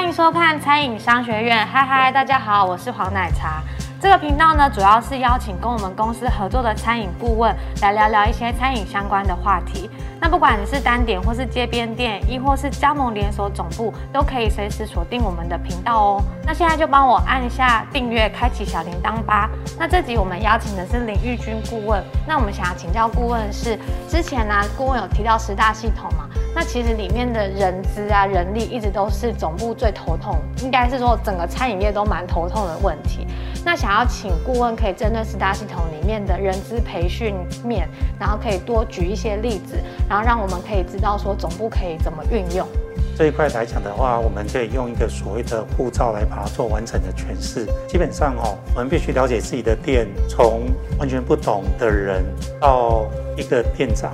欢迎收看餐饮商学院，嗨嗨，大家好，我是黄奶茶。这个频道呢，主要是邀请跟我们公司合作的餐饮顾问来聊聊一些餐饮相关的话题。那不管你是单点或是街边店，亦或是加盟连锁总部，都可以随时锁定我们的频道哦。那现在就帮我按下订阅，开启小铃铛吧。那这集我们邀请的是林玉君顾问。那我们想要请教顾问是，之前呢，顾问有提到十大系统嘛？那其实里面的人资啊、人力一直都是总部最头痛，应该是说整个餐饮业都蛮头痛的问题。那想要请顾问可以针对四大系统里面的人资培训面，然后可以多举一些例子，然后让我们可以知道说总部可以怎么运用。这一块来讲的话，我们可以用一个所谓的护照来把它做完整的诠释。基本上哦，我们必须了解自己的店，从完全不懂的人到一个店长。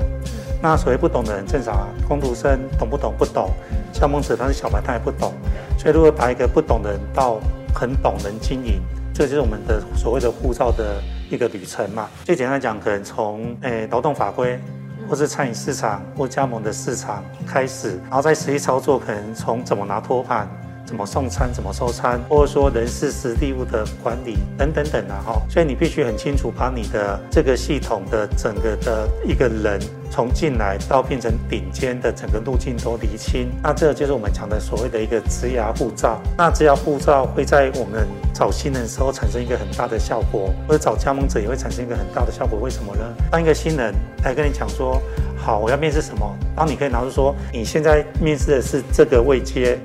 那所谓不懂的人，正常啊，工读生懂不懂不懂，加盟者他是小白，他也不懂。所以如果把一个不懂的人到很懂能经营。这就是我们的所谓的护照的一个旅程嘛。最简单讲，可能从诶劳动法规，或是餐饮市场或加盟的市场开始，然后在实际操作，可能从怎么拿托盘。怎么送餐，怎么收餐，或者说人事实地物的管理等等等啊哈，所以你必须很清楚把你的这个系统的整个的一个人从进来到变成顶尖的整个路径都理清。那这就是我们讲的所谓的一个职涯护照。那职涯护照会在我们找新人的时候产生一个很大的效果，或者找加盟者也会产生一个很大的效果。为什么呢？当一个新人来跟你讲说，好，我要面试什么，当你可以拿出说，你现在面试的是这个位阶。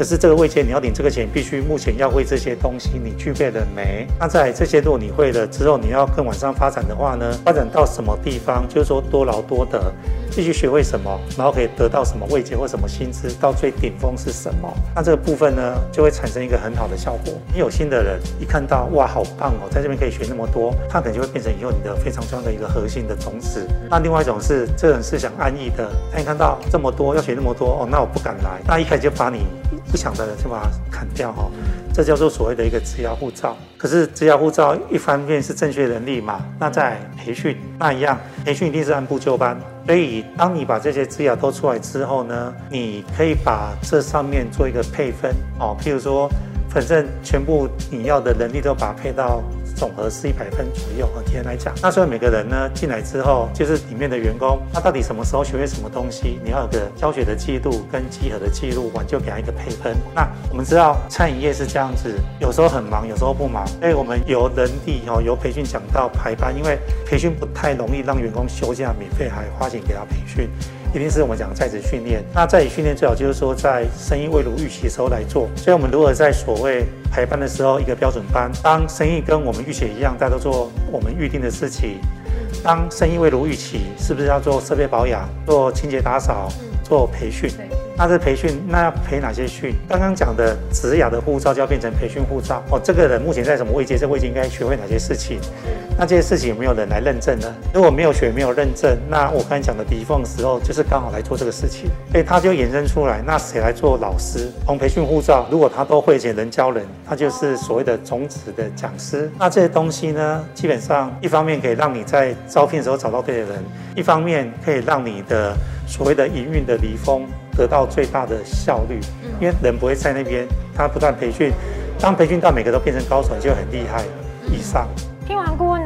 可是这个位阶你要领这个钱，必须目前要会这些东西，你具备了没？那在这些如果你会了之后，你要更往上发展的话呢？发展到什么地方？就是说多劳多得，必须学会什么，然后可以得到什么位阶或什么薪资，到最顶峰是什么？那这个部分呢，就会产生一个很好的效果。你有心的人一看到哇，好棒哦，在这边可以学那么多，他可能就会变成以后你的非常重要的一个核心的种子。那另外一种是，这人是想安逸的，他一看到这么多要学那么多哦，那我不敢来，那一开始就把你。不想的人就把它砍掉哈，这叫做所谓的一个职业护照。可是职业护照一方面是正确能力嘛，那在培训那一样，培训一定是按部就班。所以当你把这些资料都出来之后呢，你可以把这上面做一个配分哦，譬如说，反正全部你要的能力都把它配到。总和是一百分左右，和天来讲，那所以每个人呢进来之后，就是里面的员工，他到底什么时候学会什么东西，你要有个教学的记录跟集合的记录，完就给他一个配分。那我们知道餐饮业是这样子，有时候很忙，有时候不忙，所以我们由人力哦，由培训讲到排班，因为培训不太容易让员工休假免费，还花钱给他培训。一定是我们讲在职训练，那在职训练最好就是说在生意未如预期的时候来做。所以，我们如何在所谓排班的时候一个标准班，当生意跟我们预期一样，大家都做我们预定的事情。当生意未如预期，是不是要做设备保养、做清洁打扫、做培训？那是培训，那要培哪些训？刚刚讲的职雅的护照就要变成培训护照哦。这个人目前在什么位阶？这位阶应该学会哪些事情？那这些事情有没有人来认证呢？如果没有学、没有认证，那我刚才讲的抵缝时候，就是刚好来做这个事情。所以他就衍生出来，那谁来做老师？从培训护照，如果他都会且能教人，他就是所谓的种子的讲师。那这些东西呢，基本上一方面可以让你在招聘的时候找到对的人，一方面可以让你的所谓的营运的离峰。得到最大的效率，因为人不会在那边，他不断培训，当培训到每个都变成高手，就很厉害。以上。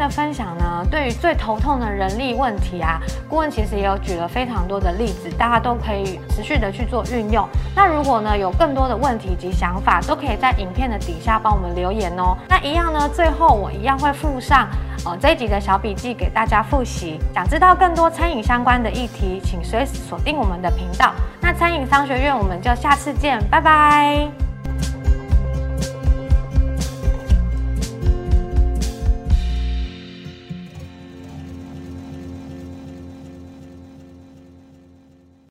分享呢，对于最头痛的人力问题啊，顾问其实也有举了非常多的例子，大家都可以持续的去做运用。那如果呢有更多的问题及想法，都可以在影片的底下帮我们留言哦。那一样呢，最后我一样会附上呃这一集的小笔记给大家复习。想知道更多餐饮相关的议题，请随时锁定我们的频道。那餐饮商学院，我们就下次见，拜拜。